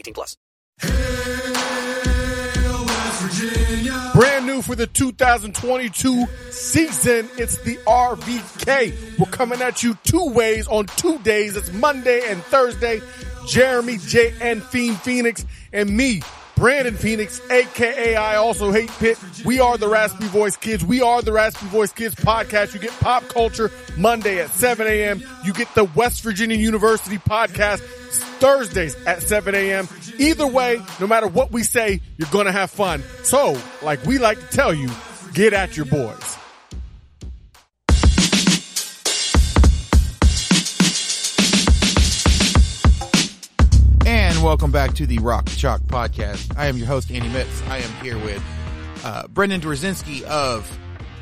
18 plus. Brand new for the 2022 season. It's the RVK. We're coming at you two ways on two days. It's Monday and Thursday. Jeremy J. and Fiend Phoenix and me, Brandon Phoenix, aka I also hate Pitt. We are the Raspy Voice Kids. We are the Raspy Voice Kids podcast. You get pop culture Monday at 7 a.m. You get the West Virginia University podcast Thursdays at 7 a.m. Either way, no matter what we say, you're going to have fun. So, like we like to tell you, get at your boys. And welcome back to the Rock Chalk Podcast. I am your host, Andy Mitts. I am here with uh, Brendan Dzwierzynski of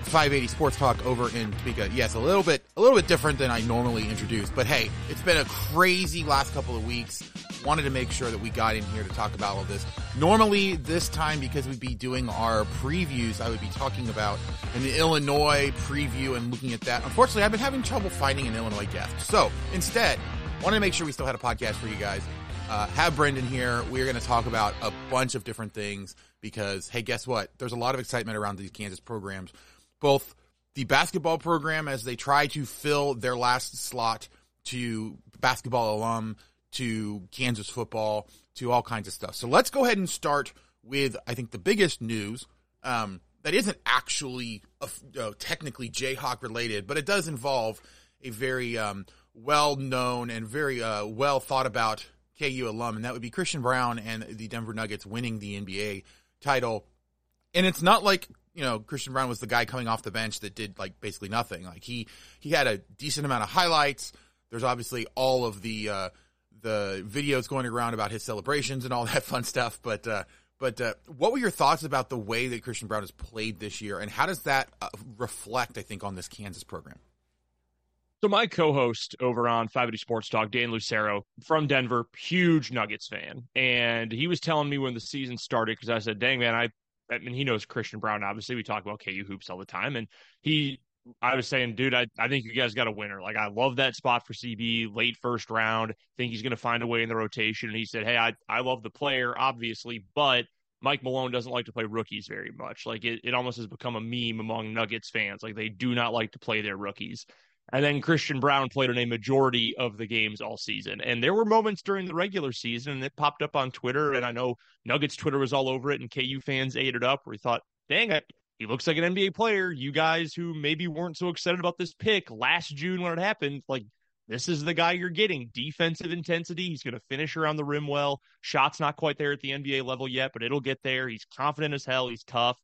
580 Sports Talk over in Topeka. Yes, a little bit, a little bit different than I normally introduce, but hey, it's been a crazy last couple of weeks. Wanted to make sure that we got in here to talk about all this. Normally, this time, because we'd be doing our previews, I would be talking about an Illinois preview and looking at that. Unfortunately, I've been having trouble finding an Illinois guest. So instead, wanted to make sure we still had a podcast for you guys. Uh, have Brendan here. We're going to talk about a bunch of different things because, hey, guess what? There's a lot of excitement around these Kansas programs both the basketball program as they try to fill their last slot to basketball alum, to Kansas football, to all kinds of stuff. So let's go ahead and start with, I think, the biggest news um, that isn't actually uh, technically Jayhawk related, but it does involve a very um, well known and very uh, well thought about KU alum, and that would be Christian Braun and the Denver Nuggets winning the NBA title. And it's not like you know, Christian Braun was the guy coming off the bench that did like basically nothing. Like he he had a decent amount of highlights. There's obviously all of the uh, the videos going around about his celebrations and all that fun stuff. But uh, but uh, what were your thoughts about the way that Christian Braun has played this year, and how does that uh, reflect, I think, on this Kansas program? So my co-host over on 580 Sports Talk, Dan Lucero from Denver, huge Nuggets fan, and he was telling me when the season started because I said, "Dang man, I I mean, he knows Christian Braun. Obviously, we talk about KU hoops all the time, and he. I was saying, dude, I, I think you guys got a winner. Like, I love that spot for CB, late first round. Think he's going to find a way in the rotation. And he said, hey, I, I love the player, obviously, but Mike Malone doesn't like to play rookies very much. Like, it, it almost has become a meme among Nuggets fans. Like, they do not like to play their rookies. And then Christian Braun played in a majority of the games all season. And there were moments during the regular season, and it popped up on Twitter. And I know Nuggets Twitter was all over it, and KU fans ate it up where he thought, dang it, he looks like an NBA player. You guys who maybe weren't so excited about this pick last June when it happened, like, this is the guy you're getting. Defensive intensity. He's going to finish around the rim well. Shots not quite there at the NBA level yet, but it'll get there. He's confident as hell. He's tough.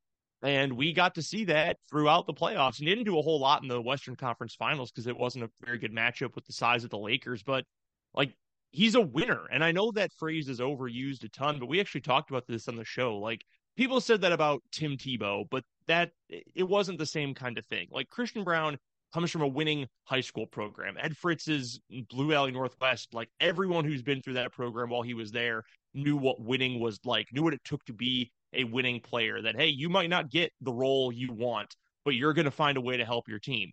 And we got to see that throughout the playoffs. And didn't do a whole lot in the Western Conference Finals because it wasn't a very good matchup with the size of the Lakers. But like he's a winner. And I know that phrase is overused a ton, but we actually talked about this on the show. Like people said that about Tim Tebow, but that it wasn't the same kind of thing. Like Christian Braun comes from a winning high school program. Ed Fritz's Blue Valley Northwest, like everyone who's been through that program while he was there knew what winning was like, knew what it took to be a winning player. That, hey, you might not get the role you want, but you're going to find a way to help your team.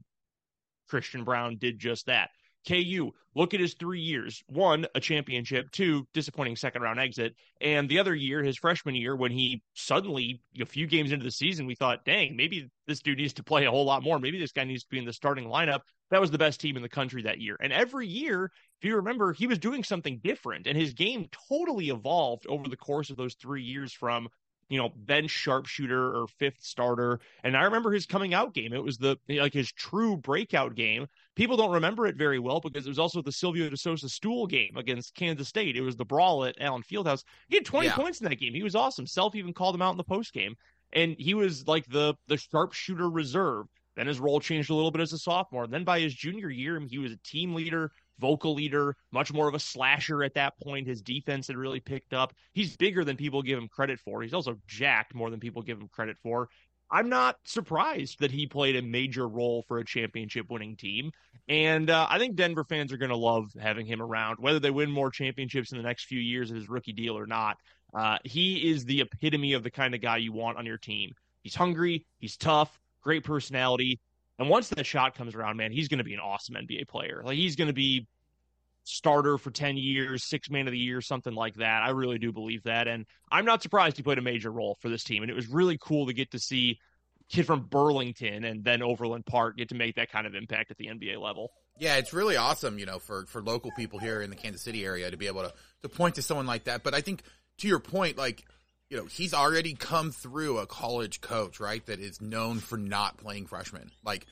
Christian Braun did just that. KU, look at his three years. One, a championship. Two, disappointing second round exit. And the other year, his freshman year, when he suddenly, a few games into the season, we thought, dang, maybe this dude needs to play a whole lot more. Maybe this guy needs to be in the starting lineup. That was the best team in the country that year. And every year, if you remember, he was doing something different. And his game totally evolved over the course of those three years from you know, bench sharpshooter or fifth starter. And I remember his coming out game. It was the like his true breakout game. People don't remember it very well because it was also the Silvio De Sousa stool game against Kansas State. It was the brawl at Allen Fieldhouse. He had 20 yeah. points in that game. He was awesome. Self even called him out in the post game. And he was like the the sharpshooter reserve. Then his role changed a little bit as a sophomore. And then by his junior year, he was a team leader, vocal leader, much more of a slasher at that point. His defense had really picked up. He's bigger than people give him credit for. He's also jacked more than people give him credit for. I'm not surprised that he played a major role for a championship winning team. And uh, I think Denver fans are going to love having him around, whether they win more championships in the next few years of his rookie deal or not. Uh, he is the epitome of the kind of guy you want on your team. He's hungry, he's tough, great personality. And once that shot comes around, man, he's going to be an awesome NBA player. Like he's going to be starter for 10 years, six man of the year, something like that. I really do believe that. And I'm not surprised he played a major role for this team. And it was really cool to get to see kid from Burlington and then Overland Park get to make that kind of impact at the NBA level. Yeah, it's really awesome, you know, for, for local people here in the Kansas City area to be able to, to point to someone like that. But I think to your point, like, you know, he's already come through a college coach, right? That is known for not playing freshmen. Like,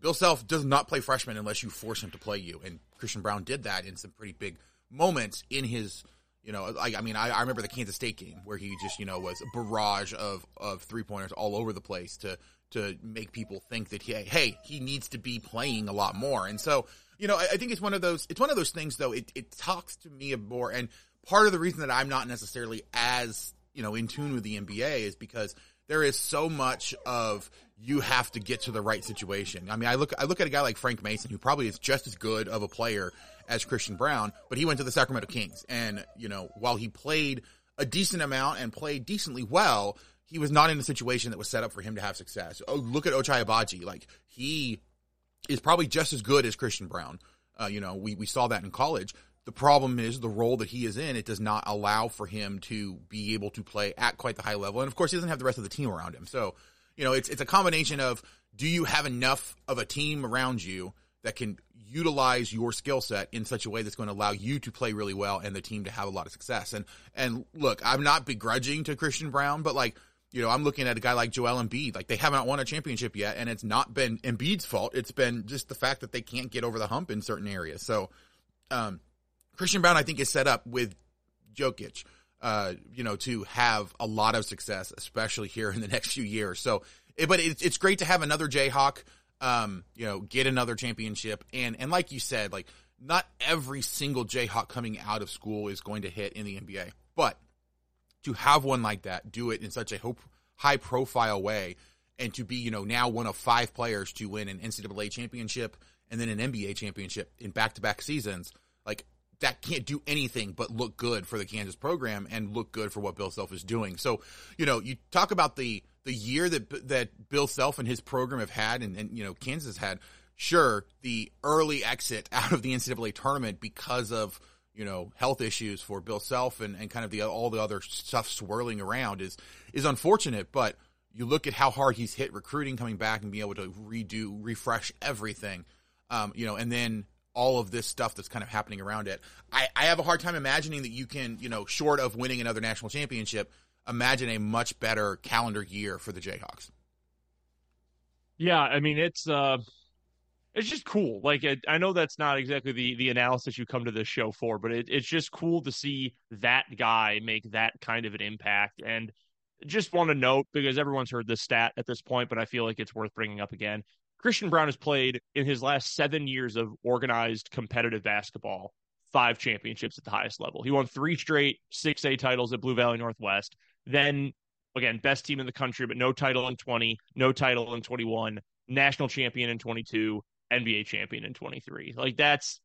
Bill Self does not play freshmen unless you force him to play you. And Christian Braun did that in some pretty big moments in his, you know, I mean, I, I remember the Kansas State game where he just, you know, was a barrage of, of three pointers all over the place to, to make people think that, hey, hey, he needs to be playing a lot more. And so, you know, I, I think it's one of those, it's one of those things though, it, it talks to me a more. And part of the reason that I'm not necessarily as, you know, in tune with the NBA is because there is so much of you have to get to the right situation. I mean, I look I look at a guy like Frank Mason, who probably is just as good of a player as Christian Braun, but he went to the Sacramento Kings, and you know, while he played a decent amount and played decently well, he was not in a situation that was set up for him to have success. Oh, look at Ochai Agbaji, like he is probably just as good as Christian Braun. Uh, you know, we we saw that in college. The problem is the role that he is in, it does not allow for him to be able to play at quite the high level. And of course, he doesn't have the rest of the team around him. So you know, it's it's a combination of do you have enough of a team around you that can utilize your skill set in such a way that's going to allow you to play really well and the team to have a lot of success. And and look, I'm not begrudging to Christian Braun, but like you know, I'm looking at a guy like Joel Embiid. Like they haven't won a championship yet, and it's not been Embiid's fault. It's been just the fact that they can't get over the hump in certain areas. So, um, Christian Braun, I think, is set up with Jokic uh, you know, to have a lot of success, especially here in the next few years. So, but it's, it's great to have another Jayhawk, um, you know, get another championship. And, and like you said, like not every single Jayhawk coming out of school is going to hit in the NBA, but to have one like that, do it in such a high profile way and to be, you know, now one of five players to win an NCAA championship and then an NBA championship in back to back seasons. That can't do anything but look good for the Kansas program and look good for what Bill Self is doing. So, you know, you talk about the the year that that Bill Self and his program have had, and, and you know, Kansas had. Sure, the early exit out of the NCAA tournament because of you know health issues for Bill Self and, and kind of the all the other stuff swirling around is is unfortunate, but you look at how hard he's hit recruiting coming back and being able to redo refresh everything um, you know and then all of this stuff that's kind of happening around it. I, I have a hard time imagining that you can, you know, short of winning another national championship, imagine a much better calendar year for the Jayhawks. Yeah, I mean it's uh it's just cool. Like it, I know that's not exactly the the analysis you come to this show for, but it, it's just cool to see that guy make that kind of an impact. And just want to note because everyone's heard this stat at this point, but I feel like it's worth bringing up again. Christian Braun has played in his last seven years of organized competitive basketball five championships at the highest level. He won three straight 6A titles at Blue Valley Northwest. Then, again, best team in the country, but no title in 20, no title in 21, national champion in 22, NBA champion in 23. Like that's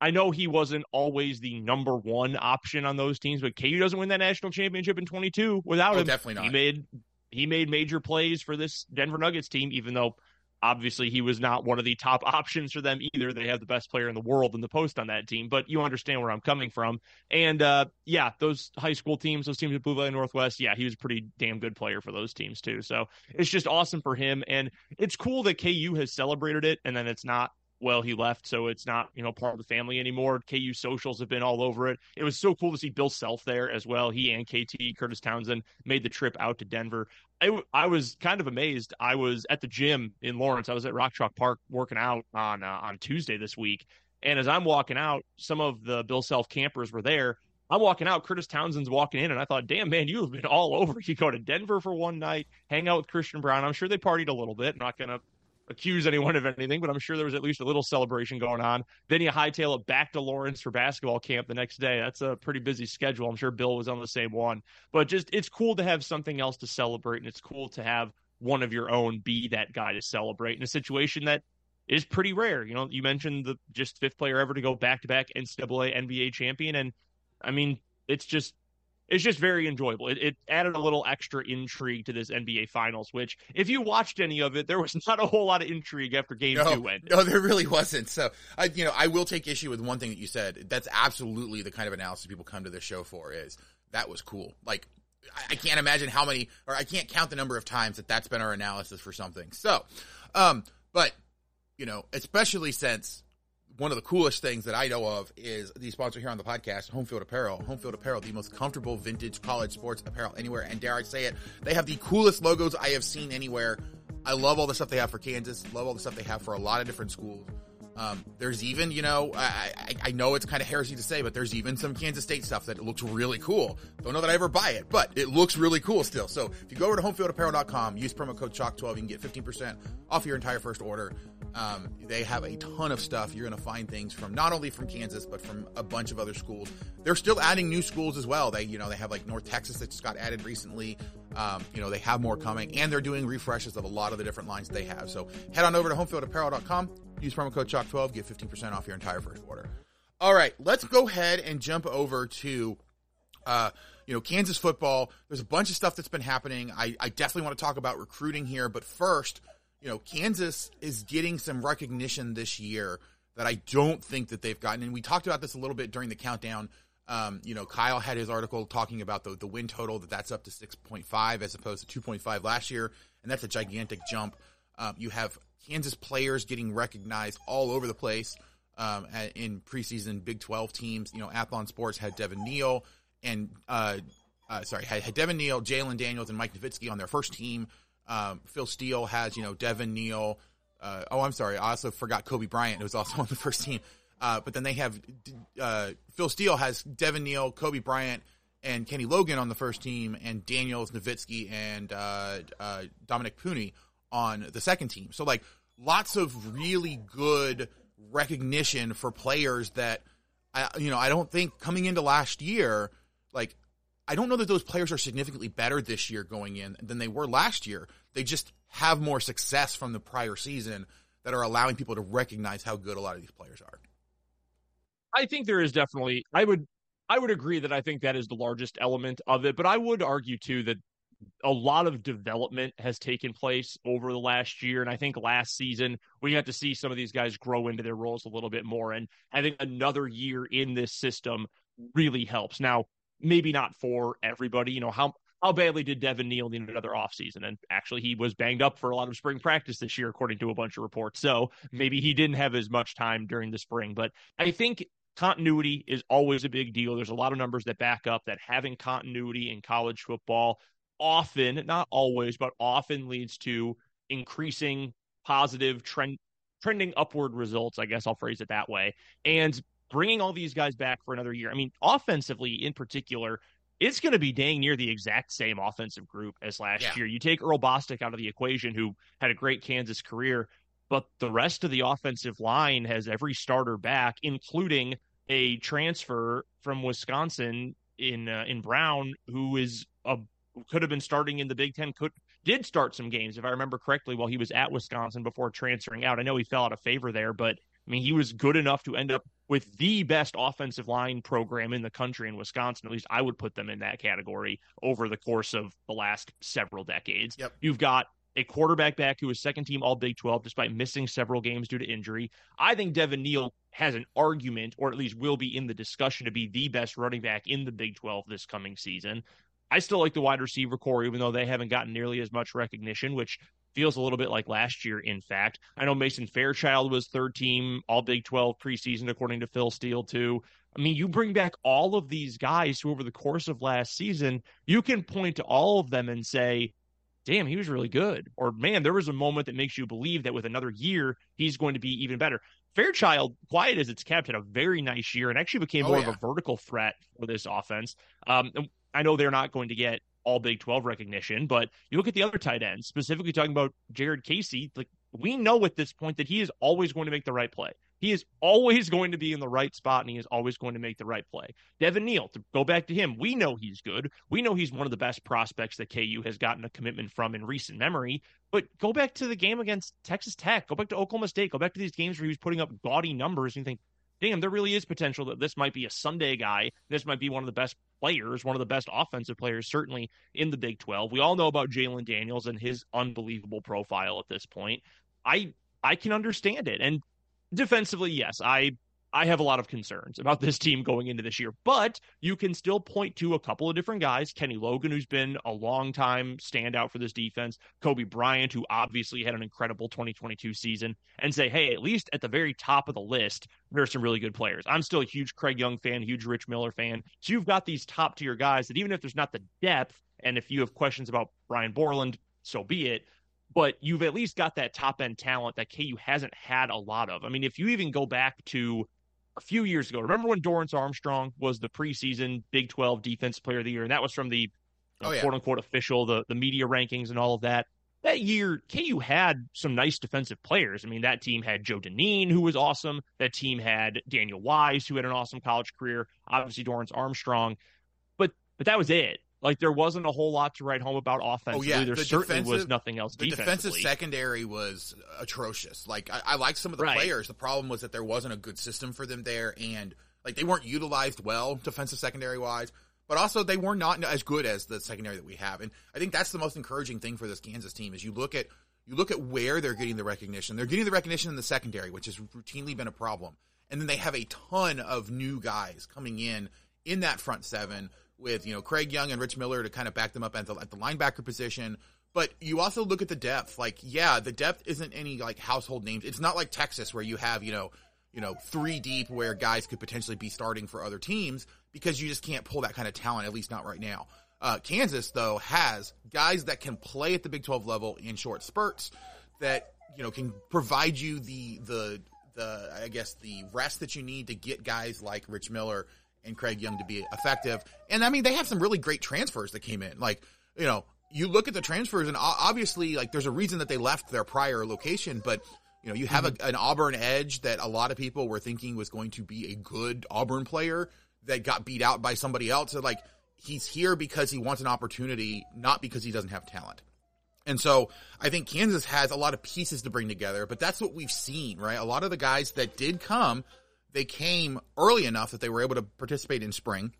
I know he wasn't always the number one option on those teams, but KU doesn't win that national championship in 22 without Oh, him. definitely not. He made he made major plays for this Denver Nuggets team, even though obviously he was not one of the top options for them either. They have the best player in the world in the post on that team, but you understand where I'm coming from. And uh, yeah, those high school teams, those teams at Blue Valley Northwest, yeah, he was a pretty damn good player for those teams too. So it's just awesome for him, and it's cool that KU has celebrated it, and then it's not well he left so it's not you know part of the family anymore ku socials have been all over it it was so cool to see bill self there as well he and kt curtis townsend made the trip out to denver I, I was kind of amazed i was at the gym in lawrence i was at rock chalk park working out on uh, on tuesday this week and as i'm walking out some of the bill self campers were there I'm walking out. Curtis Townsend's walking in, and I thought, damn, man, you have been all over. You go to Denver for one night, hang out with Christian Braun. I'm sure they partied a little bit. I'm not going to accuse anyone of anything, but I'm sure there was at least a little celebration going on. Then you hightail it back to Lawrence for basketball camp the next day. That's a pretty busy schedule. I'm sure Bill was on the same one, but just it's cool to have something else to celebrate, and it's cool to have one of your own be that guy to celebrate in a situation that is pretty rare. You know, you mentioned the just fifth player ever to go back to back NCAA NBA champion, and I mean, it's just it's just very enjoyable. It, it, added a little extra intrigue to this NBA Finals, which, if you watched any of it, there was not a whole lot of intrigue after Game no, Two ended. No, there really wasn't. So, I, you know, I will take issue with one thing that you said. That's absolutely the kind of analysis people come to this show for. Is that was cool? Like, I, I can't imagine how many, or I can't count the number of times that that's been our analysis for something. So, um, but you know, especially since one of the coolest things that I know of is the sponsor here on the podcast, Homefield Apparel. Homefield Apparel, the most comfortable vintage college sports apparel anywhere. And dare I say it, they have the coolest logos I have seen anywhere. I love all the stuff they have for Kansas. Love all the stuff they have for a lot of different schools. Um, there's even, you know, I, I, I know it's kind of heresy to say, but there's even some Kansas State stuff that looks really cool. Don't know that I ever buy it, but it looks really cool still. So if you go over to homefieldapparel.com, use promo code CHALK12, you can get 15% off your entire first order. Um, they have a ton of stuff. You're going to find things from not only from Kansas, but from a bunch of other schools. They're still adding new schools as well. They, you know, they have like North Texas that just got added recently. Um, you know, they have more coming and they're doing refreshes of a lot of the different lines they have. So head on over to homefieldapparel.com, use promo code CHALK12, get 15% off your entire first order. All right, let's go ahead and jump over to, uh, you know, Kansas football. There's a bunch of stuff that's been happening. I, I definitely want to talk about recruiting here, but first, you know, Kansas is getting some recognition this year that I don't think that they've gotten. And we talked about this a little bit during the countdown. Um, you know, Kyle had his article talking about the, the win total that that's up to 6.5 as opposed to 2.5 last year. And that's a gigantic jump. Um, you have Kansas players getting recognized all over the place um, in preseason Big 12 teams. You know, Athlon Sports had Devin Neal and, uh, uh, sorry, had, had Devin Neal, Jalon Daniels, and Mike Novitsky on their first team. Um, Phil Steele has, you know, Devin Neal. Uh, oh, I'm sorry. I also forgot Cobee Bryant, who was also on the first team. Uh, but then they have uh, Phil Steele has Devin Neal, Cobee Bryant, and Kenny Logan on the first team, and Daniels, Novitsky, and uh, Dominick Puni on the second team. So like lots of really good recognition for players that I, you know, I don't think coming into last year, like I don't know that those players are significantly better this year going in than they were last year. They just have more success from the prior season that are allowing people to recognize how good a lot of these players are. I think there is definitely I would I would agree that I think that is the largest element of it, but I would argue too that a lot of development has taken place over the last year. And I think last season we got to see some of these guys grow into their roles a little bit more. And think another year in this system really helps. Now, maybe not for everybody. You know, how how badly did Devin Neal need another offseason? And actually, he was banged up for a lot of spring practice this year, according to a bunch of reports. So maybe he didn't have as much time during the spring. But I think continuity is always a big deal. There's a lot of numbers that back up that having continuity in college football often, not always, but often leads to increasing positive trend trending upward results, I guess I'll phrase it that way. And bringing all these guys back for another year. I mean, offensively in particular, it's going to be dang near the exact same offensive group as last Yeah. year. You take Earl Bostic out of the equation, who had a great Kansas career, but the rest of the offensive line has every starter back, including a transfer from Wisconsin in uh, in Brown, who is a could have been starting in the Big Ten, could did start some games, if I remember correctly, while he was at Wisconsin before transferring out. I know he fell out of favor there, but I mean, he was good enough to end up with the best offensive line program in the country in Wisconsin. At least I would put them in that category over the course of the last several decades. Yep. You've got a quarterback back who was second team all Big 12 despite missing several games due to injury. I think Devin Neal has an argument, or at least will be in the discussion, to be the best running back in the Big 12 this coming season. I still like the wide receiver corps, even though they haven't gotten nearly as much recognition, which feels a little bit like last year, in fact. I know Mason Fairchild was third team all Big 12 preseason, according to Phil Steele, too. I mean, you bring back all of these guys who, over the course of last season, you can point to all of them and say, damn, he was really good. Or, man, there was a moment that makes you believe that with another year, he's going to be even better. Fairchild, quiet as it's kept, had a very nice year and actually became Oh, more yeah. of a vertical threat for this offense. Um, I know they're not going to get all Big 12 recognition, but you look at the other tight ends, specifically talking about Jared Casey, like we know at this point that he is always going to make the right play. He is always going to be in the right spot and he is always going to make the right play. Devin Neal, to go back to him, we know he's good. We know he's one of the best prospects that KU has gotten a commitment from in recent memory. But go back to the game against Texas Tech, go back to Oklahoma State, go back to these games where he was putting up gaudy numbers and you think, damn, there really is potential that this might be a Sunday guy. This might be one of the best players, one of the best offensive players, certainly in the Big 12. We all know about Jalon Daniels and his unbelievable profile at this point. I I can understand it. And defensively, yes, I I have a lot of concerns about this team going into this year, but you can still point to a couple of different guys. Kenny Logan, who's been a long time standout for this defense, Cobee Bryant, who obviously had an incredible 2022 season, and say, hey, at least at the very top of the list, there are some really good players. I'm still a huge Craig Young fan, huge Rich Miller fan. So you've got these top tier guys that even if there's not the depth, and if you have questions about Brian Borland, so be it but you've at least got that top end talent that KU hasn't had a lot of. I mean, if you even go back to a few years ago, remember when Dorrance Armstrong was the preseason Big 12 Defense Player of the Year, and that was from the you know, Oh, yeah. quote unquote official, the the media rankings and all of that. That year, KU had some nice defensive players. I mean, that team had Joe Dineen, who was awesome. That team had Daniel Wise, who had an awesome college career. Obviously, Dorrance Armstrong, but but that was it. Like there wasn't a whole lot to write home about oh, offensively. Oh yeah, there the certainly was nothing else The defensive secondary was atrocious. Like I, I like some of the Right. players. The problem was that there wasn't a good system for them there, and like they weren't utilized well defensive secondary wise. But also they were not as good as the secondary that we have, and I think that's the most encouraging thing for this Kansas team is you look at you look at where they're getting the recognition. They're getting the recognition in the secondary, which has routinely been a problem, and then they have a ton of new guys coming in in that front seven with you know Craig Young and Rich Miller to kind of back them up at the, at the linebacker position. But you also look at the depth. Like, yeah, the depth isn't any like household names. It's not like Texas where you have you know you know three deep where guys could potentially be starting for other teams because you just can't pull that kind of talent. At least not right now. Uh, Kansas though has guys that can play at the Big Twelve level in short spurts that you know can provide you the the the I guess the rest that you need to get guys like Rich Miller and Craig Young to be effective. And I mean, they have some really great transfers that came in. Like, you know, you look at the transfers and obviously like there's a reason that they left their prior location, but you know, you have a, mm-hmm. an Auburn edge that a lot of people were thinking was going to be a good Auburn player that got beat out by somebody else. So like he's here because he wants an opportunity, not because he doesn't have talent. And so I think Kansas has a lot of pieces to bring together, but that's what we've seen, right? A lot of the guys that did come, they came early enough that they were able to participate in spring.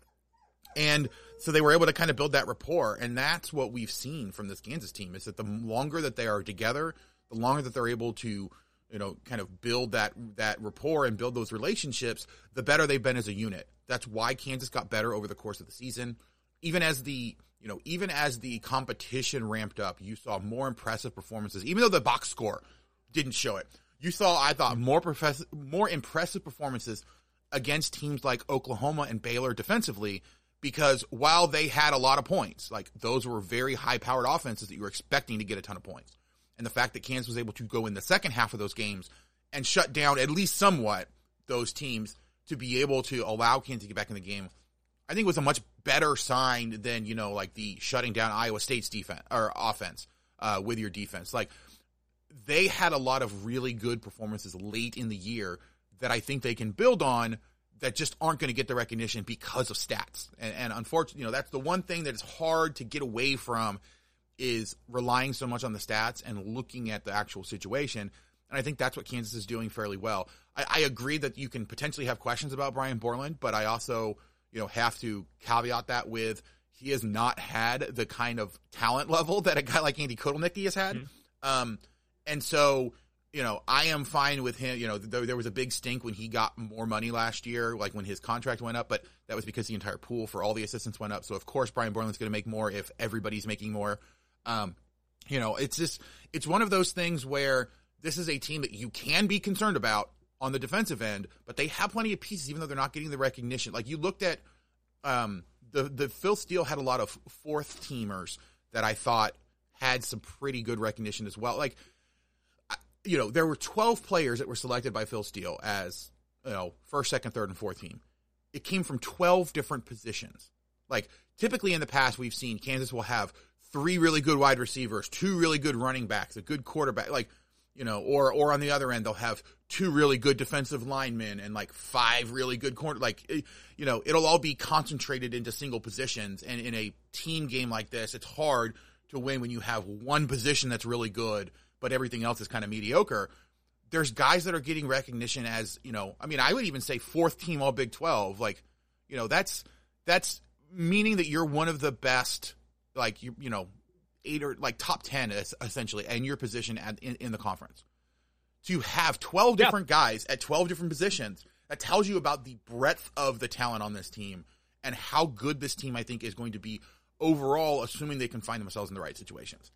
And so they were able to kind of build that rapport. And that's what we've seen from this Kansas team is that the longer that they are together, the longer that they're able to, you know, kind of build that, that rapport and build those relationships, the better they've been as a unit. That's why Kansas got better over the course of the season. Even as the, you know, even as the competition ramped up, you saw more impressive performances, even though the box score didn't show it. You saw, I thought, more profess- more impressive performances against teams like Oklahoma and Baylor defensively because while they had a lot of points, like those were very high powered offenses that you were expecting to get a ton of points. And the fact that Kansas was able to go in the second half of those games and shut down at least somewhat those teams to be able to allow Kansas to get back in the game, I think was a much better sign than, you know, like the shutting down Iowa State's defense or offense uh, with your defense. Like they had a lot of really good performances late in the year that I think they can build on that just aren't going to get the recognition because of stats. And, and unfortunately, you know, that's the one thing that is hard to get away from is relying so much on the stats and looking at the actual situation. And I think that's what Kansas is doing fairly well. I, I agree that you can potentially have questions about Brian Borland, but I also, you know, have to caveat that with he has not had the kind of talent level that a guy like Andy Kotelnicki has had. Mm-hmm. Um, and so, you know, I am fine with him. You know, there, there was a big stink when he got more money last year, like when his contract went up, but that was because the entire pool for all the assistants went up. So of course Brian Borland's going to make more if everybody's making more. Um, you know, it's just it's one of those things where this is a team that you can be concerned about on the defensive end, but they have plenty of pieces, even though they're not getting the recognition. Like you looked at, um, the the Phil Steele had a lot of fourth teamers that I thought had some pretty good recognition as well. Like you know, there were 12 players that were selected by Phil Steele as, you know, first, second, third, and fourth team. It came from 12 different positions. Like, typically in the past, we've seen Kansas will have three really good wide receivers, two really good running backs, a good quarterback, like, you know, or, or on the other end, they'll have two really good defensive linemen and like five really good corner, like, eh, you know, it'll all be concentrated into single positions. And in a team game like this, it's hard to win when you have one position that's really good but everything else is kind of mediocre. There's guys that are getting recognition as, you know, I mean, I would even say fourth team all Big 12. Like, you know, that's, that's meaning that you're one of the best, like, you, you know, eight or like top 10 essentially, and your position at, in, in the conference. To have 12 different yeah. guys at 12 different positions, that tells you about the breadth of the talent on this team and how good this team, I think, is going to be overall, assuming they can find themselves in the right situations.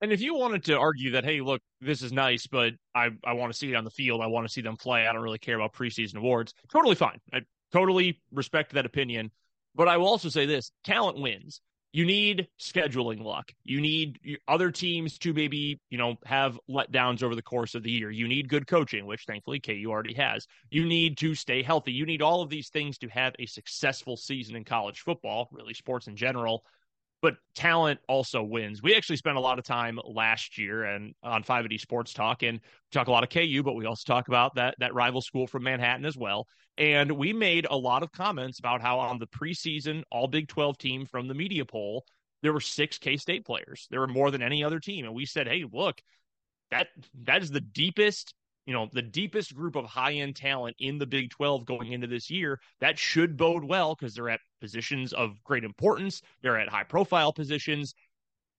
And if you wanted to argue that, hey, look, this is nice, but I, I want to see it on the field. I want to see them play. I don't really care about preseason awards. Totally fine. I totally respect that opinion. But I will also say this talent wins. You need scheduling luck. You need other teams to maybe, you know, have letdowns over the course of the year. You need good coaching, which thankfully KU already has. You need to stay healthy. You need all of these things to have a successful season in college football, really sports in general but talent also wins. We actually spent a lot of time last year and on 580 Sports Talk and talk a lot of KU, but we also talk about that that rival school from Manhattan as well. And we made a lot of comments about how on the preseason All Big 12 team from the media poll, there were six K State players. There were more than any other team, and we said, "Hey, look, that that is the deepest you know, the deepest group of high end talent in the Big 12 going into this year, that should bode well because they're at positions of great importance. They're at high profile positions.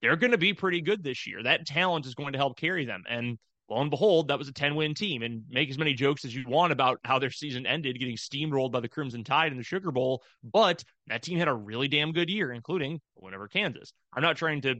They're going to be pretty good this year. That talent is going to help carry them. And lo and behold, that was a 10 win team. And make as many jokes as you want about how their season ended, getting steamrolled by the Crimson Tide in the Sugar Bowl. But that team had a really damn good year, including whenever Kansas. I'm not trying to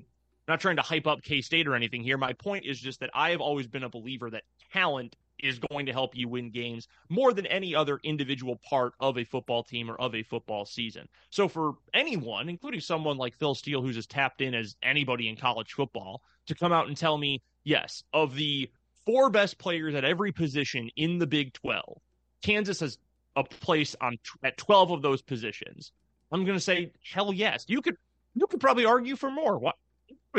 not trying to hype up K State or anything here. My point is just that I have always been a believer that talent is going to help you win games more than any other individual part of a football team or of a football season. So for anyone, including someone like Phil Steele, who's as tapped in as anybody in college football, to come out and tell me, yes, of the four best players at every position in the Big 12, Kansas has a place on at 12 of those positions. I'm going to say, hell yes. You could you could probably argue for more. What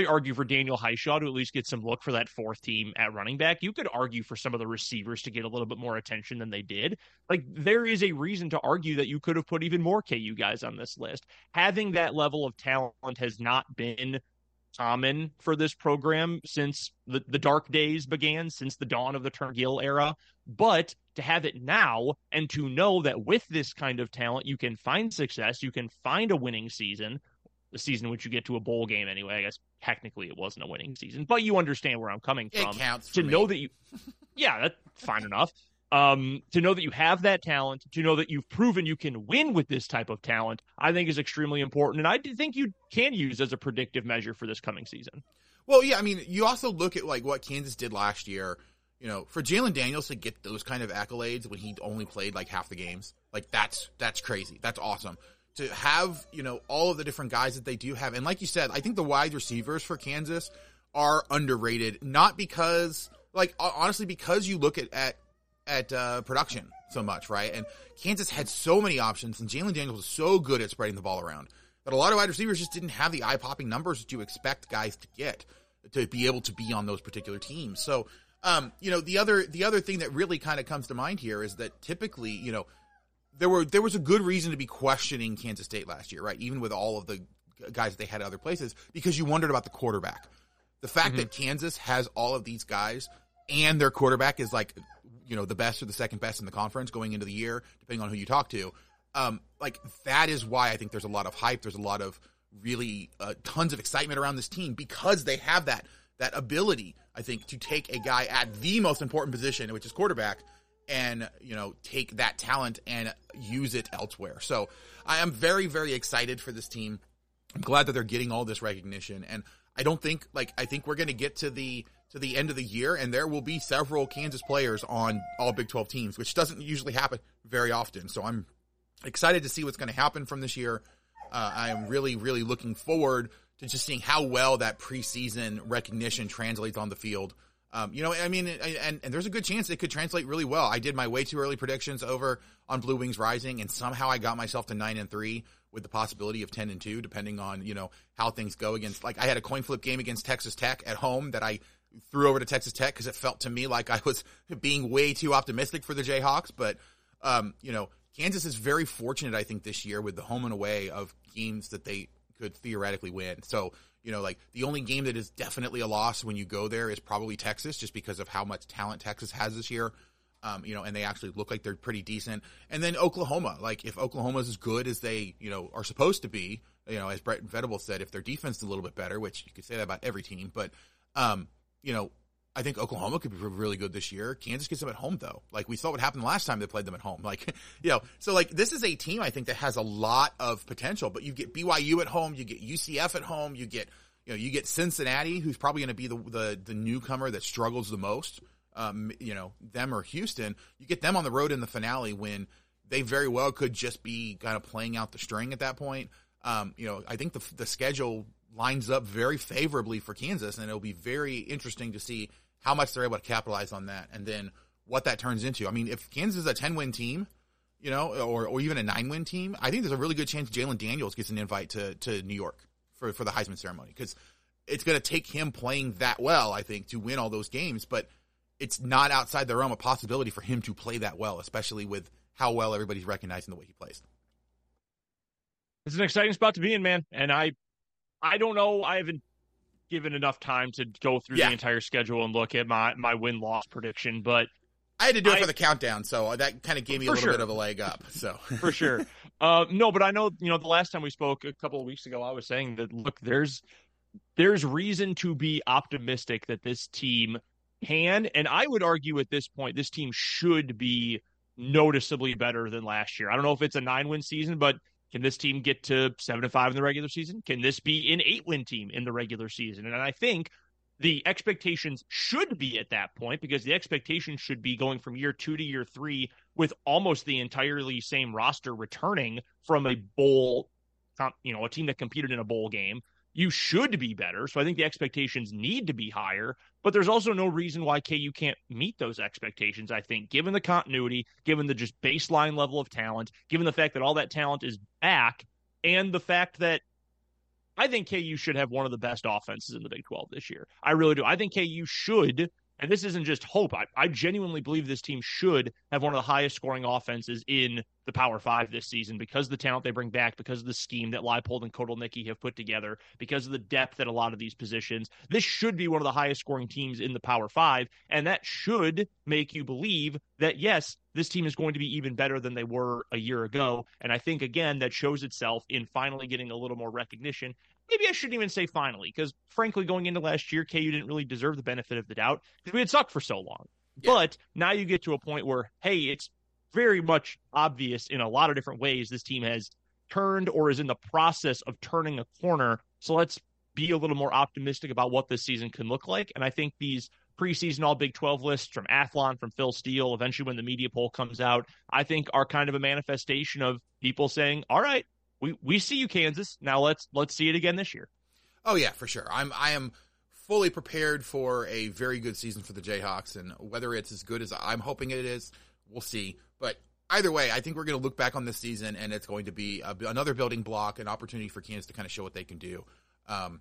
argue for Daniel Hishaw to at least get some look for that fourth team at running back. You could argue for some of the receivers to get a little bit more attention than they did. Like there is a reason to argue that you could have put even more KU guys on this list. Having that level of talent has not been common for this program since the, the dark days began, since the dawn of the Turner Gill era. But to have it now and to know that with this kind of talent, you can find success, you can find a winning season, the season in which you get to a bowl game anyway. I guess technically it wasn't a winning season, but you understand where I'm coming from. It counts to me. know that you, yeah, that's fine enough. Um, to know that you have that talent, to know that you've proven you can win with this type of talent, I think is extremely important, and I think you can use as a predictive measure for this coming season. Well, yeah, I mean, you also look at like what Kansas did last year. You know, for Jalon Daniels to get those kind of accolades when he only played like half the games, like that's that's crazy. That's awesome to have, you know, all of the different guys that they do have. And like you said, I think the wide receivers for Kansas are underrated, not because, like, honestly, because you look at, at, at, uh, production so much, right? And Kansas had so many options and Jalon Daniels was so good at spreading the ball around that a lot of wide receivers just didn't have the eye popping numbers that you expect guys to get to be able to be on those particular teams. So, um, you know, the other, the other thing that really kind of comes to mind here is that typically, you know, there were there was a good reason to be questioning Kansas State last year, right? Even with all of the guys that they had at other places because you wondered about the quarterback. The fact Mm-hmm. that Kansas has all of these guys and their quarterback is like, you know, the best or the second best in the conference going into the year, depending on who you talk to. Um, like that is why I think there's a lot of hype. There's a lot of really uh, tons of excitement around this team because they have that that ability. I think to take a guy at the most important position, which is quarterback, and you know take that talent and use it elsewhere. So I am very very excited for this team. I'm glad that they're getting all this recognition, and I don't think like I think we're going to get to the to the end of the year, and there will be several Kansas players on all Big 12 teams, which doesn't usually happen very often. So I'm excited to see what's going to happen from this year. Uh, I am really, really looking forward to just seeing how well that preseason recognition translates on the field. Um, you know, I mean, and, and there's a good chance it could translate really well. I did my way too early predictions over on Blue Wings Rising, and somehow I got myself to nine and three with the possibility of ten and two, depending on you know how things go against. Like I had a coin flip game against Texas Tech at home that I threw over to Texas Tech because it felt to me like I was being way too optimistic for the Jayhawks, but um, you know, Kansas is very fortunate, I think, this year with the home and away of games that they could theoretically win. So, you know, like the only game that is definitely a loss when you go there is probably Texas, just because of how much talent Texas has this year. Um, you know, and they actually look like they're pretty decent. And then Oklahoma, like if Oklahoma's as good as they, you know, are supposed to be, you know, as Brent Venables said, if their defense is a little bit better, which you could say that about every team, but, um, you know, I think Oklahoma could be really good this year. Kansas gets them at home though. Like we saw what happened last time they played them at home. Like, you know, so like this is a team I think that has a lot of potential, but you get BYU at home, you get UCF at home, you get, you know, you get Cincinnati, who's probably going to be the, the, the newcomer that struggles the most. Um, you know, them or Houston, you get them on the road in the finale when they very well could just be kind of playing out the string at that point. Um, you know, I think the, the schedule lines up very favorably for Kansas, and it'll be very interesting to see how much they're able to capitalize on that, and then what that turns into. I mean, if Kansas is a ten win team, you know, or or even a nine win team, I think there's a really good chance Jalon Daniels gets an invite to to New York for for the Heisman ceremony because it's going to take him playing that well, I think, to win all those games, but it's not outside the realm of possibility for him to play that well, especially with how well everybody's recognizing the way he plays. It's an exciting spot to be in, man. And I, I don't know. I haven't given enough time to go through Yeah. the entire schedule and look at my my win loss prediction, but I had to do it I- for the countdown, so that kind of gave me a little sure. bit of a leg up. So for sure. Uh, no, but I know you know the last time we spoke a couple of weeks ago, I was saying that look, there's there's reason to be optimistic that this team can, and I would argue at this point, this team should be noticeably better than last year. I don't know if it's a nine win season, but can this team get to seven to five in the regular season? Can this be an eight win team in the regular season? And I think the expectations should be at that point because the expectations should be going from year two to year three with almost the entirely same roster returning from a bowl, you know, a team that competed in a bowl game. You should be better. So I think the expectations need to be higher, but there's also no reason why KU can't meet those expectations. I think, given the continuity, given the just baseline level of talent, given the fact that all that talent is back, and the fact that I think KU should have one of the best offenses in the Big 12 this year. I really do. I think KU should, and this isn't just hope. I, I genuinely believe this team should have one of the highest scoring offenses in the Power Five this season because of the talent they bring back, because of the scheme that Leipold and Kotelnicki have put together, because of the depth at a lot of these positions. This should be one of the highest scoring teams in the Power Five, and that should make you believe that yes, this team is going to be even better than they were a year ago. And I think again that shows itself in finally getting a little more recognition maybe I shouldn't even say finally, because frankly, going into last year, KU didn't really deserve the benefit of the doubt because we had sucked for so long. But now you get to a point where, hey, it's very much obvious in a lot of different ways this team has turned or is in the process of turning a corner. So let's be a little more optimistic about what this season can look like. And I think these preseason all Big 12 lists from Athlon, from Phil Steele, eventually when the media poll comes out, I think are kind of a manifestation of people saying, all right, we, we see you, Kansas. Now let's let's see it again this year. Oh yeah, for sure. I'm I am fully prepared for a very good season for the Jayhawks, and whether it's as good as I'm hoping it is, we'll see. But either way, I think we're going to look back on this season, and it's going to be a, another building block, an opportunity for Kansas to kind of show what they can do. Um,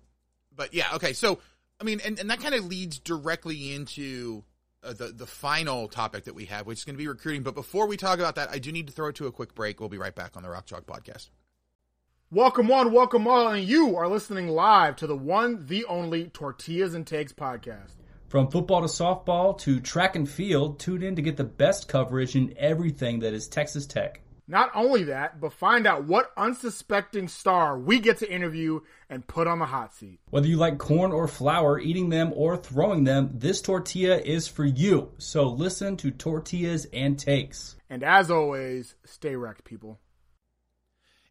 but yeah, okay. So I mean, and, and that kind of leads directly into uh, the the final topic that we have, which is going to be recruiting. But before we talk about that, I do need to throw it to a quick break. We'll be right back on the Rock Chalk Podcast. Welcome one, welcome all, and you are listening live to the one, the only Tortillas and Takes podcast. From football to softball to track and field, tune in to get the best coverage in everything that is Texas Tech. Not only that, but find out what unsuspecting star we get to interview and put on the hot seat. Whether you like corn or flour, eating them or throwing them, this tortilla is for you. So listen to Tortillas and Takes. And as always, stay wrecked, people.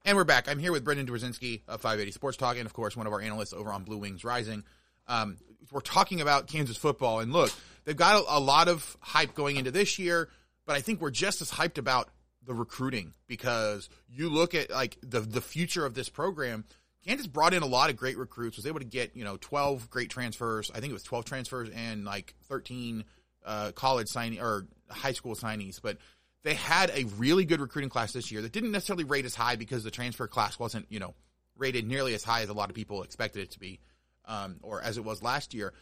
And we're back. I'm here with Brendan Dzwierzynski of 580 Sports Talk, and of course, one of our analysts over on Blue Wings Rising. Um, we're talking about Kansas football, and look, they've got a, a, lot of hype going into this year, but I think we're just as hyped about the recruiting because you look at like the the future of this program. Kansas brought in a lot of great recruits, was able to get you know 12 great transfers. I think it was 12 transfers and like 13 uh, college signing or high school signees, but they had a really good recruiting class this year that didn't necessarily rate as high because the transfer class wasn't, you know, rated nearly as high as a lot of people expected it to be, um, or as it was last year.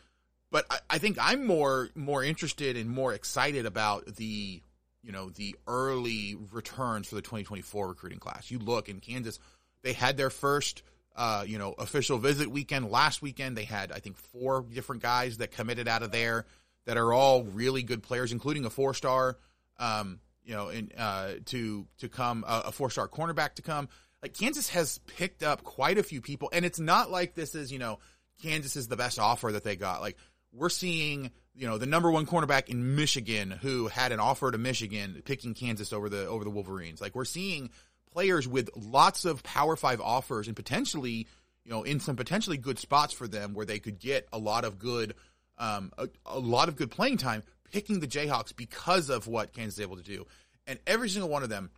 But I, I, think I'm more more interested and more excited about the, you know, the early returns for the 2024 recruiting class. You look in Kansas, they had their first, uh, you know, official visit weekend last weekend. They had I think four different guys that committed out of there that are all really good players, including a four star. Um, you know, in, uh, to to come uh, a four star cornerback to come. Like Kansas has picked up quite a few people, and it's not like this is you know Kansas is the best offer that they got. Like we're seeing you know the number one cornerback in Michigan who had an offer to Michigan picking Kansas over the over the Wolverines. Like we're seeing players with lots of Power Five offers and potentially you know in some potentially good spots for them where they could get a lot of good um, a, a lot of good playing time picking the Jayhawks because of what Kansas is able to do. And every single one of them,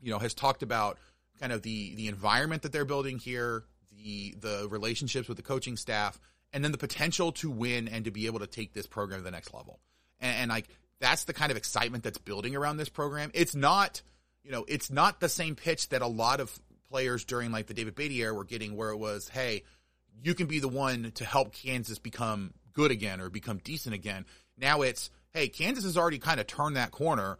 you know, has talked about kind of the the environment that they're building here, the the relationships with the coaching staff, and then the potential to win and to be able to take this program to the next level. And, and like that's the kind of excitement that's building around this program. It's not, you know, it's not the same pitch that a lot of players during like the David Beaty era were getting, where it was, hey, you can be the one to help Kansas become good again or become decent again. Now it's hey, Kansas has already kind of turned that corner.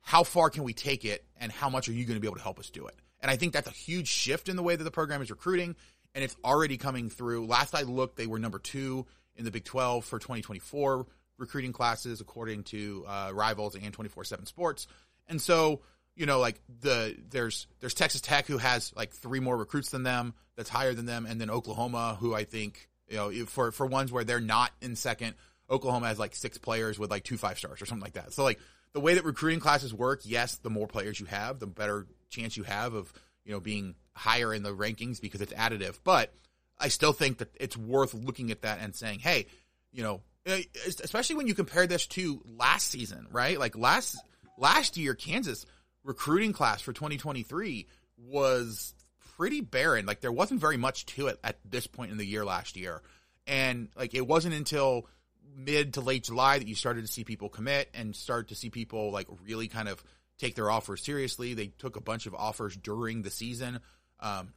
How far can we take it, and how much are you going to be able to help us do it? And I think that's a huge shift in the way that the program is recruiting, and it's already coming through. Last I looked, they were number two in the Big 12 for 2024 recruiting classes, according to uh, Rivals and 24/7 Sports. And so, you know, like the there's there's Texas Tech who has like three more recruits than them, that's higher than them, and then Oklahoma, who I think you know for for ones where they're not in second Oklahoma has like six players with like two five stars or something like that. So like the way that recruiting classes work, yes, the more players you have, the better chance you have of you know being higher in the rankings because it's additive. But I still think that it's worth looking at that and saying, hey, you know, eh, especially when you compare this to last season, right? Like last last year, Kansas recruiting class for 2023 was pretty barren. Like there wasn't very much to it at this point in the year last year. And like it wasn't until mid to late July that you started to see people commit and start to see people like really kind of take their offers seriously. They took a bunch of offers during the season. Um,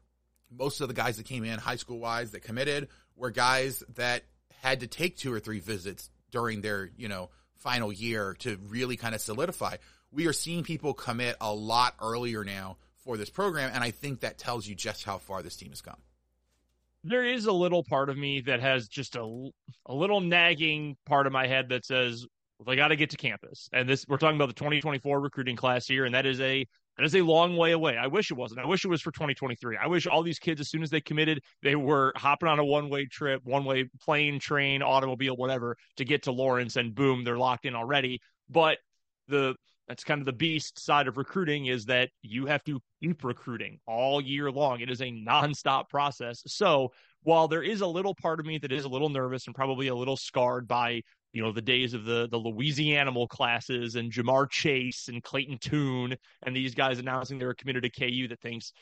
most of the guys that came in high school wise that committed were guys that had to take two or three visits during their, you know, final year to really kind of solidify. We are seeing people commit a lot earlier now for this program, and I think that tells you just how far this team has come there is a little part of me that has just a, a little nagging part of my head that says well, they got to get to campus. And this we're talking about the 2024 recruiting class here, and that is a that is a long way away. I wish it wasn't. I wish it was for 2023. I wish all these kids, as soon as they committed, they were hopping on a one way trip, one way plane, train, automobile, whatever, to get to Lawrence, and boom, they're locked in already. But the that's kind of the beast side of recruiting is that you have to keep recruiting all year long. It is a nonstop process. So while there is a little part of me that is a little nervous and probably a little scarred by you know the days of the the Louisiana classes and Jamar Chase and Clayton Toon and these guys announcing they're committed to KU that thinks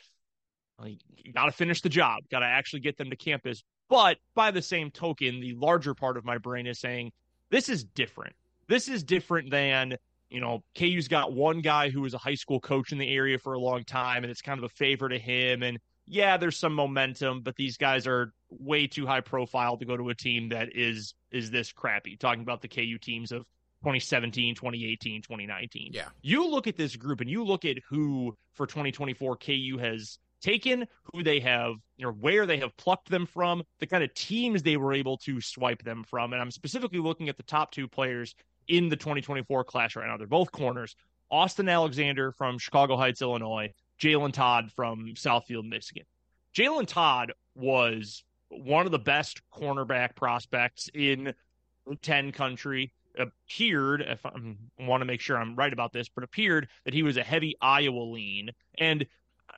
well, you got to finish the job, got to actually get them to campus. But by the same token, the larger part of my brain is saying this is different. This is different than you know, KU's got one guy who was a high school coach in the area for a long time, and it's kind of a favor to him. And yeah, there's some momentum, but these guys are way too high profile to go to a team that is is this crappy. Talking about the KU teams of 2017, 2018, 2019. Yeah. You look at this group and you look at who for 2024 KU has taken, who they have, you know, where they have plucked them from, the kind of teams they were able to swipe them from. And I'm specifically looking at the top two players in the 2024 class right now. They're both corners. Austin Alexander from Chicago Heights, Illinois, Jalen Todd from Southfield, Michigan. Jalen Todd was one of the best cornerback prospects in 10 country appeared if I want to make sure I'm right about this, but appeared that he was a heavy Iowa lean. And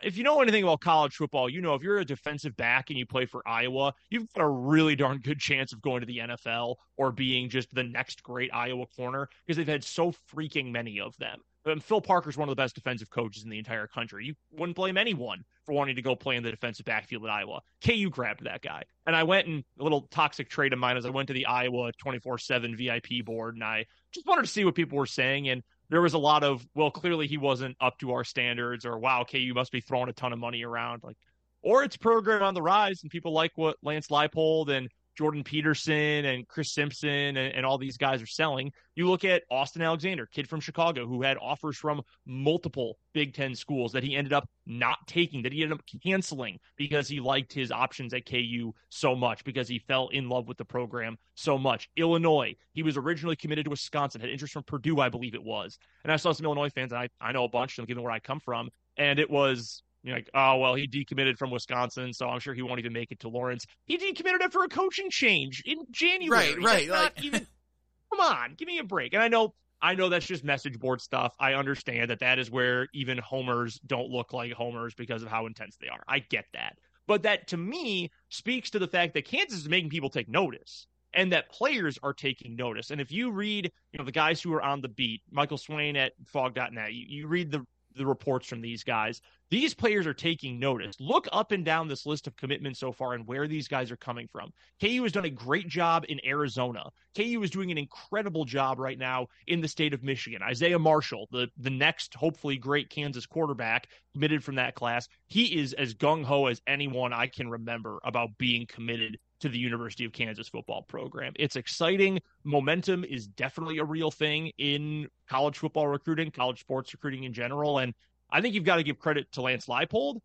if you know anything about college football, you know if you're a defensive back and you play for Iowa, you've got a really darn good chance of going to the NFL or being just the next great Iowa corner because they've had so freaking many of them. And Phil Parker's one of the best defensive coaches in the entire country. You wouldn't blame anyone for wanting to go play in the defensive backfield at Iowa. KU grabbed that guy. And I went and a little toxic trait of mine as I went to the Iowa 24 7 VIP board and I just wanted to see what people were saying. And there was a lot of, well, clearly he wasn't up to our standards or wow, KU must be throwing a ton of money around. Like, or it's program on the rise and people like what Lance Leipold and Jordan Peterson and Chris Simpson and, and, all these guys are selling. You look at Austin Alexander, kid from Chicago, who had offers from multiple Big Ten schools that he ended up not taking, that he ended up canceling because he liked his options at KU so much, because he fell in love with the program so much. Illinois, he was originally committed to Wisconsin, had interest from Purdue, I believe it was. And I saw some Illinois fans, and I, I know a bunch of them given where I come from. And it was you're like, oh well, he decommitted from Wisconsin, so I'm sure he won't even make it to Lawrence. He decommitted after a coaching change in January. Right, right. Like, even, come on, give me a break. And I know, I know that's just message board stuff. I understand that that is where even homers don't look like homers because of how intense they are. I get that, but that to me speaks to the fact that Kansas is making people take notice and that players are taking notice. And if you read, you know, the guys who are on the beat, Michael Swain at Phog.net, you, you read the the reports from these guys. These players are taking notice. Look up and down this list of commitments so far and where these guys are coming from. KU has done a great job in Arizona. KU is doing an incredible job right now in the state of Michigan. Isaiah Marshall, the, the next hopefully great Kansas quarterback committed from that class, he is as gung ho as anyone I can remember about being committed to the University of Kansas football program. It's exciting. Momentum is definitely a real thing in college football recruiting, college sports recruiting in general. And I think you've got to give credit to Lance Leipold,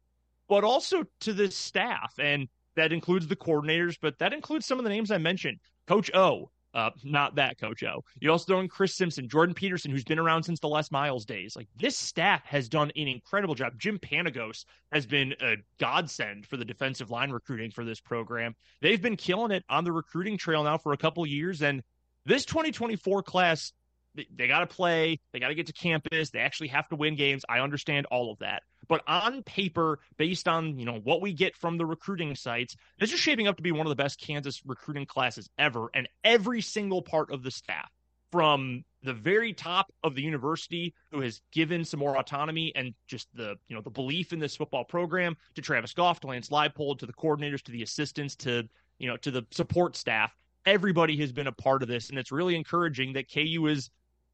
but also to the staff. And that includes the coordinators, but that includes some of the names I mentioned. Coach O, uh, not that Coach O. You also throw in Chris Simpson, Jordan Peterson, who's been around since the Les Miles days. Like this staff has done an incredible job. Jim Panagos has been a godsend for the defensive line recruiting for this program. They've been killing it on the recruiting trail now for a couple years, and this 2024 class. They, got to play. They got to get to campus. They actually have to win games. I understand all of that. But on paper, based on you know what we get from the recruiting sites, this is shaping up to be one of the best Kansas recruiting classes ever. And every single part of the staff, from the very top of the university, who has given some more autonomy and just the you know the belief in this football program, to Travis Goff, to Lance Leipold, to the coordinators, to the assistants, to you know to the support staff. Everybody has been a part of this, and it's really encouraging that KU is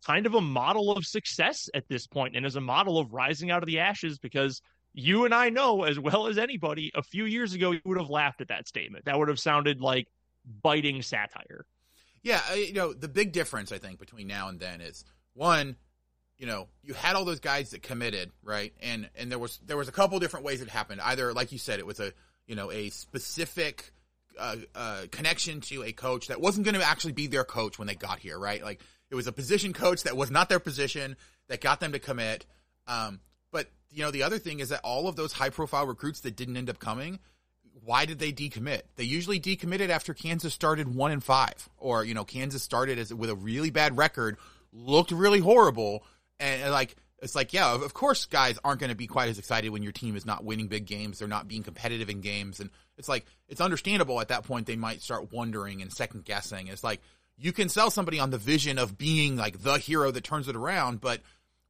kind of a model of success at this point and as a model of rising out of the ashes because you and I know as well as anybody a few years ago you would have laughed at that statement. That would have sounded like biting satire. Yeah, you know, the big difference I think between now and then is one, you know, you had all those guys that committed, right? And and there was there was a couple different ways it happened. Either like you said it was a, you know, a specific uh, uh, connection to a coach that wasn't going to actually be their coach when they got here, right? Like it was a position coach that was not their position that got them to commit. Um, but you know, the other thing is that all of those high profile recruits that didn't end up coming, why did they decommit? They usually decommitted after Kansas started one and five, or you know, Kansas started as with a really bad record, looked really horrible, and, and like it's like, yeah, of course, guys aren't going to be quite as excited when your team is not winning big games. They're not being competitive in games, and it's like it's understandable at that point they might start wondering and second guessing. It's like you can sell somebody on the vision of being like the hero that turns it around, but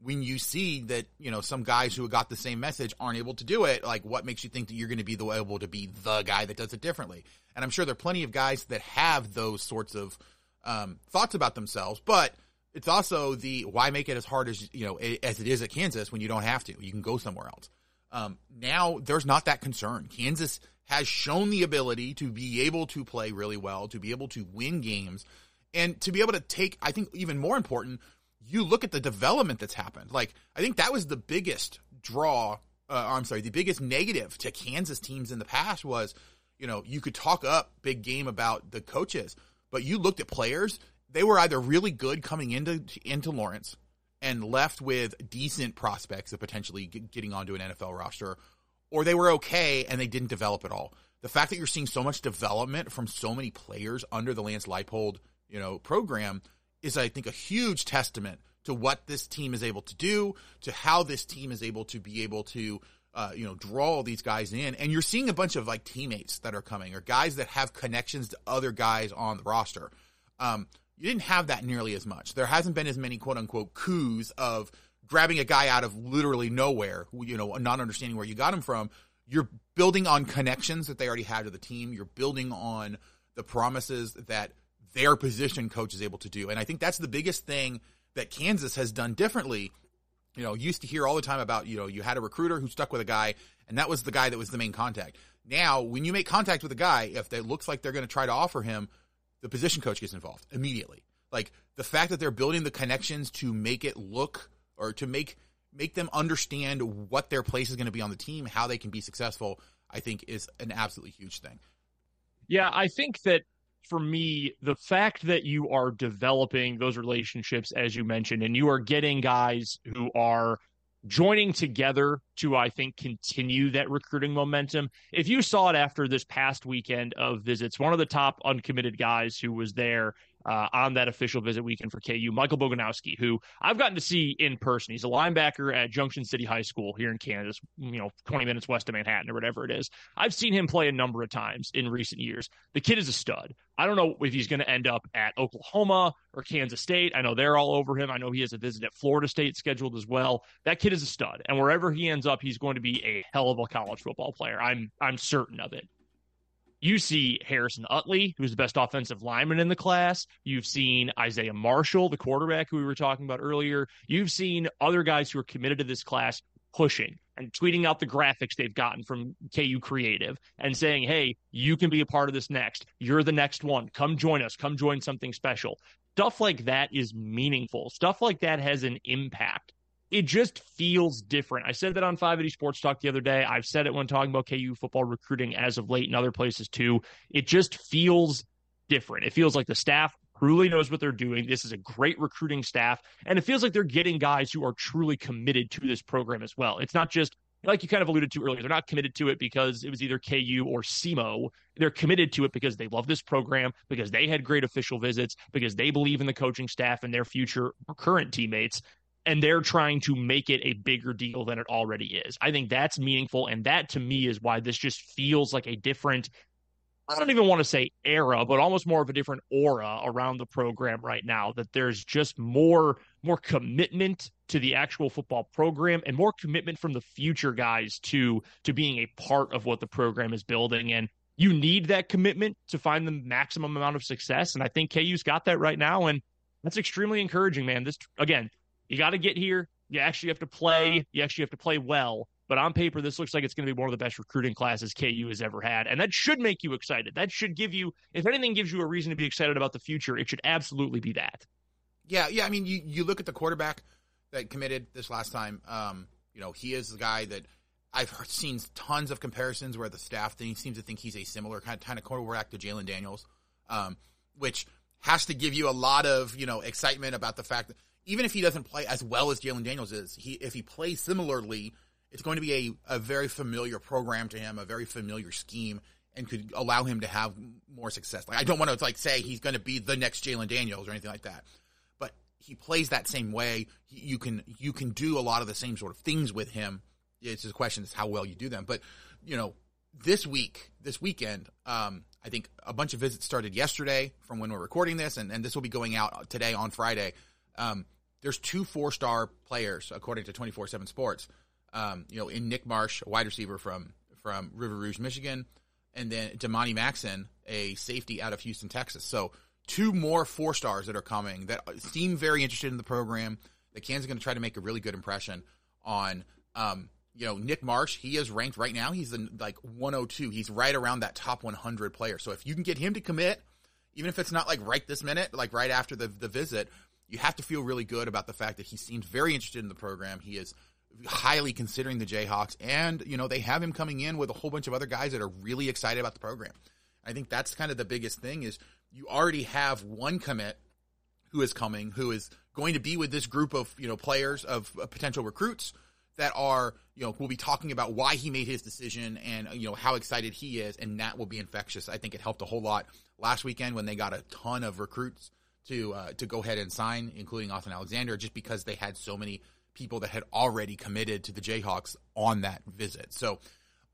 when you see that, you know, some guys who got the same message aren't able to do it, like what makes you think that you're going to be the able to be the guy that does it differently? And I'm sure there are plenty of guys that have those sorts of um, thoughts about themselves, but it's also the why make it as hard as you know as it is at Kansas when you don't have to. You can go somewhere else. Um, now there's not that concern. Kansas has shown the ability to be able to play really well, to be able to win games. And to be able to take, I think even more important, you look at the development that's happened. Like, I think that was the biggest draw uh, I'm sorry, the biggest negative to Kansas teams in the past was, you know, you could talk up big game about the coaches, but you looked at players, they were either really good coming into into Lawrence and left with decent prospects of potentially getting onto an NFL roster, or they were okay and they didn't develop at all. The fact that you're seeing so much development from so many players under the Lance Leipold, you know, program is, I think, a huge testament to what this team is able to do, to how this team is able to be able to, uh, you know, draw these guys in. And you're seeing a bunch of like teammates that are coming or guys that have connections to other guys on the roster. Um, you didn't have that nearly as much. There hasn't been as many quote unquote coups of grabbing a guy out of literally nowhere, you know, not understanding where you got him from. You're building on connections that they already had to the team. You're building on the promises that their position coach is able to do. And I think that's the biggest thing that Kansas has done differently. You know, used to hear all the time about, you know, you had a recruiter who stuck with a guy and that was the guy that was the main contact. Now, when you make contact with a guy, if it looks like they're going to try to offer him, the position coach gets involved immediately. Like the fact that they're building the connections to make it look or to make make them understand what their place is going to be on the team, how they can be successful, I think is an absolutely huge thing. Yeah, I think that for me, the fact that you are developing those relationships, as you mentioned, and you are getting guys who are joining together to, I think, continue that recruiting momentum. If you saw it after this past weekend of visits, one of the top uncommitted guys who was there uh, on that official visit weekend for KU, Michael Boganowski, who I've gotten to see in person. He's a linebacker at Junction City High School here in Kansas, you know, 20 minutes west of Manhattan or whatever it is. I've seen him play a number of times in recent years. The kid is a stud. I don't know if he's going to end up at Oklahoma or Kansas State. I know they're all over him. I know he has a visit at Florida State scheduled as well. That kid is a stud, and wherever he ends up, he's going to be a hell of a college football player. I'm I'm certain of it. You see Harrison Utley, who's the best offensive lineman in the class. You've seen Isaiah Marshall, the quarterback who we were talking about earlier. You've seen other guys who are committed to this class pushing and tweeting out the graphics they've gotten from KU Creative and saying, hey, you can be a part of this next. You're the next one. Come join us. Come join something special. Stuff like that is meaningful. Stuff like that has an impact it just feels different. I said that on 580 Sports Talk the other day. I've said it when talking about KU football recruiting as of late in other places too. It just feels different. It feels like the staff truly knows what they're doing. This is a great recruiting staff, and it feels like they're getting guys who are truly committed to this program as well. It's not just like you kind of alluded to earlier, they're not committed to it because it was either KU or SEMO. They're committed to it because they love this program, because they had great official visits, because they believe in the coaching staff and their future current teammates and they're trying to make it a bigger deal than it already is. I think that's meaningful. And that to me is why this just feels like a different, I don't even want to say era, but almost more of a different aura around the program right now. That there's just more, more commitment to the actual football program and more commitment from the future guys to, to being a part of what the program is building. And you need that commitment to find the maximum amount of success. And I think KU's got that right now. And that's extremely encouraging, man. This, again, you got to get here. You actually have to play. You actually have to play well. But on paper, this looks like it's going to be one of the best recruiting classes KU has ever had. And that should make you excited. That should give you, if anything gives you a reason to be excited about the future, it should absolutely be that. Yeah, yeah. I mean, you, you look at the quarterback that committed this last time. Um, you know, he is the guy that I've seen tons of comparisons where the staff thing seems to think he's a similar kind of, kind of quarterback to Jalon Daniels, um, which has to give you a lot of, you know, excitement about the fact that even if he doesn't play as well as Jalon Daniels is, he if he plays similarly, it's going to be a, a very familiar program to him, a very familiar scheme, and could allow him to have more success. Like I don't want to like say he's going to be the next Jalon Daniels or anything like that, but he plays that same way. You can you can do a lot of the same sort of things with him. It's just a question is how well you do them. But you know, this week, this weekend, um, I think a bunch of visits started yesterday from when we're recording this, and, and this will be going out today on Friday. Um, there's two four star players according to 24/7 Sports. Um, you know, in Nick Marsh, a wide receiver from from River Rouge, Michigan, and then Demani Maxon, a safety out of Houston, Texas. So two more four stars that are coming that seem very interested in the program. The Kansas going to try to make a really good impression on. Um, you know, Nick Marsh, he is ranked right now. He's in like 102. He's right around that top 100 player. So if you can get him to commit, even if it's not like right this minute, like right after the, the visit, you have to feel really good about the fact that he seems very interested in the program. He is highly considering the Jayhawks. And, you know, they have him coming in with a whole bunch of other guys that are really excited about the program. I think that's kind of the biggest thing is you already have one commit who is coming, who is going to be with this group of, you know, players of potential recruits that are, you know, will be talking about why he made his decision and, you know, how excited he is. And that will be infectious. I think it helped a whole lot last weekend when they got a ton of recruits to, uh, to go ahead and sign, including Austin Alexander, just because they had so many people that had already committed to the Jayhawks on that visit. So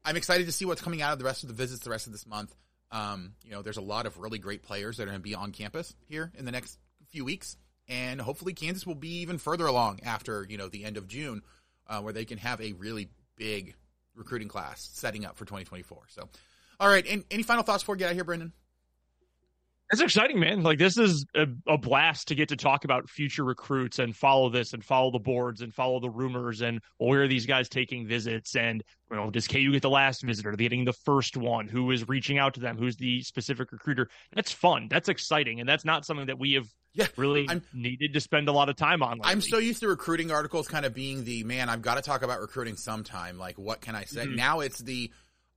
I'm excited to see what's coming out of the rest of the visits the rest of this month. Um, you know, there's a lot of really great players that are going to be on campus here in the next few weeks, and hopefully Kansas will be even further along after you know the end of June, uh, where they can have a really big recruiting class setting up for 2024. So, all right, and any final thoughts before we get out here, Brendan? It's exciting, man. Like this is a, a, blast to get to talk about future recruits and follow this and follow the boards and follow the rumors and where are these guys taking visits and you know does KU get the last visitor? Are they getting the first one? Who is reaching out to them? Who's the specific recruiter? That's fun. That's exciting, and that's not something that we have yeah, really I'm, needed to spend a lot of time on. Lately. I'm so used to recruiting articles kind of being the man. I've got to talk about recruiting sometime. Like what can I say? Mm-hmm. Now it's the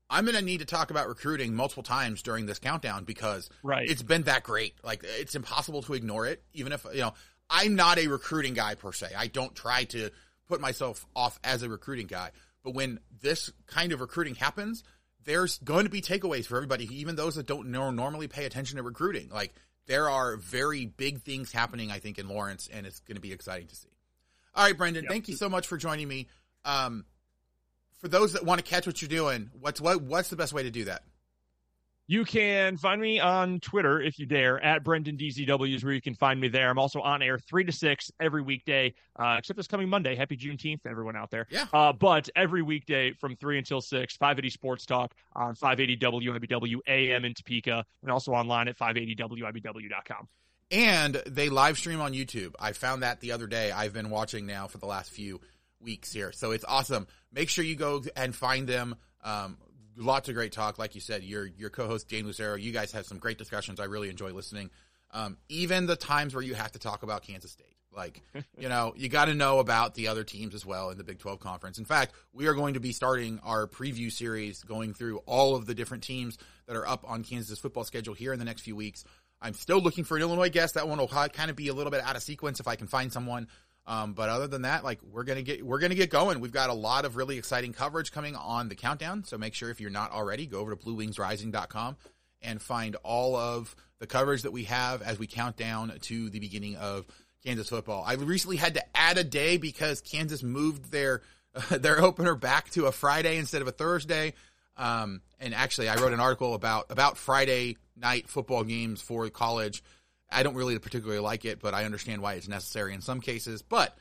I'm going to need to talk about recruiting multiple times during this countdown because right. it's been that great. Like it's impossible to ignore it. Even if, you know, I'm not a recruiting guy per se. I don't try to put myself off as a recruiting guy. But when this kind of recruiting happens, there's going to be takeaways for everybody, even those that don't normally pay attention to recruiting. Like there are very big things happening, I think, in Lawrence, and it's going to be exciting to see. All right, Brendan, yep. thank you so much for joining me. Um, for those that want to catch what you're doing, what's what what's the best way to do that? You can find me on Twitter if you dare at Brendan DZW is where you can find me there. I'm also on air three to six every weekday, uh, except this coming Monday. Happy Juneteenth everyone out there. Yeah. Uh, but every weekday from three until six, 580 Sports Talk on 580 WIBW AM in Topeka, and also online at 580WIBW.com. And they live stream on YouTube. I found that the other day. I've been watching now for the last few weeks here. So it's awesome. Make sure you go and find them. Um, lots of great talk. Like you said, your, your co-host, Jane Lucero, you guys have some great discussions. I really enjoy listening. Um, even the times where you have to talk about Kansas State. Like, you know, you got to know about the other teams as well in the Big 12 conference. In fact, we are going to be starting our preview series going through all of the different teams that are up on Kansas football schedule here in the next few weeks. I'm still looking for an Illinois guest. That one will kind of be a little bit out of sequence if I can find someone. Um, but other than that, like we're gonna get we're gonna get going. We've got a lot of really exciting coverage coming on the countdown. So make sure if you're not already, go over to BlueWingsRising.com and find all of the coverage that we have as we count down to the beginning of Kansas football. I recently had to add a day because Kansas moved their uh, their opener back to a Friday instead of a Thursday. Um, and actually, I wrote an article about about Friday night football games for college I don't really particularly like it, but I understand why it's necessary in some cases. But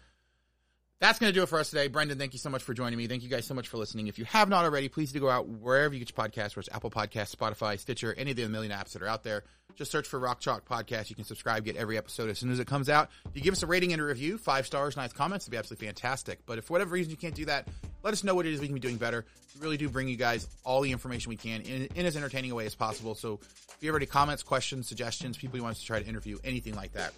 that's going to do it for us today. Brendan, thank you so much for joining me. Thank you guys so much for listening. If you have not already, please do go out wherever you get your podcasts, whether it's Apple Podcasts, Spotify, Stitcher, any of the million apps that are out there. Just search for Rock Chalk Podcast. You can subscribe, get every episode as soon as it comes out. If you give us a rating and a review, five stars, nice comments, it'd be absolutely fantastic. But if for whatever reason you can't do that, let us know what it is we can be doing better. We really do bring you guys all the information we can in, in as entertaining a way as possible. So if you have any comments, questions, suggestions, people you want us to try to interview, anything like that,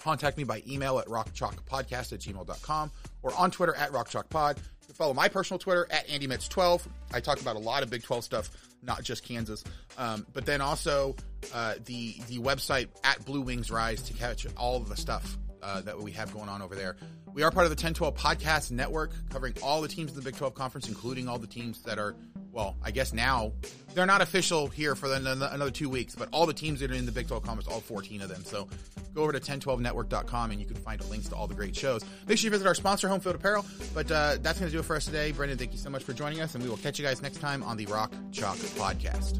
contact me by email at rockchalkpodcast at gmail.com or on Twitter at rockchalkpod. You can follow my personal Twitter at AndyMitts12. I talk about a lot of Big 12 stuff, not just Kansas. Um, but then also uh, the the website at Blue Wings Rise to catch all the stuff uh, that we have going on over there. We are part of the 1012 Podcast Network, covering all the teams in the Big 12 Conference, including all the teams that are, well, I guess now they're not official here for the, another two weeks, but all the teams that are in the Big 12 Conference, all 14 of them. So go over to 1012network.com and you can find links to all the great shows. Make sure you visit our sponsor, Home Field Apparel. But uh, that's going to do it for us today. Brendan, thank you so much for joining us, and we will catch you guys next time on the Rock Chalk Podcast.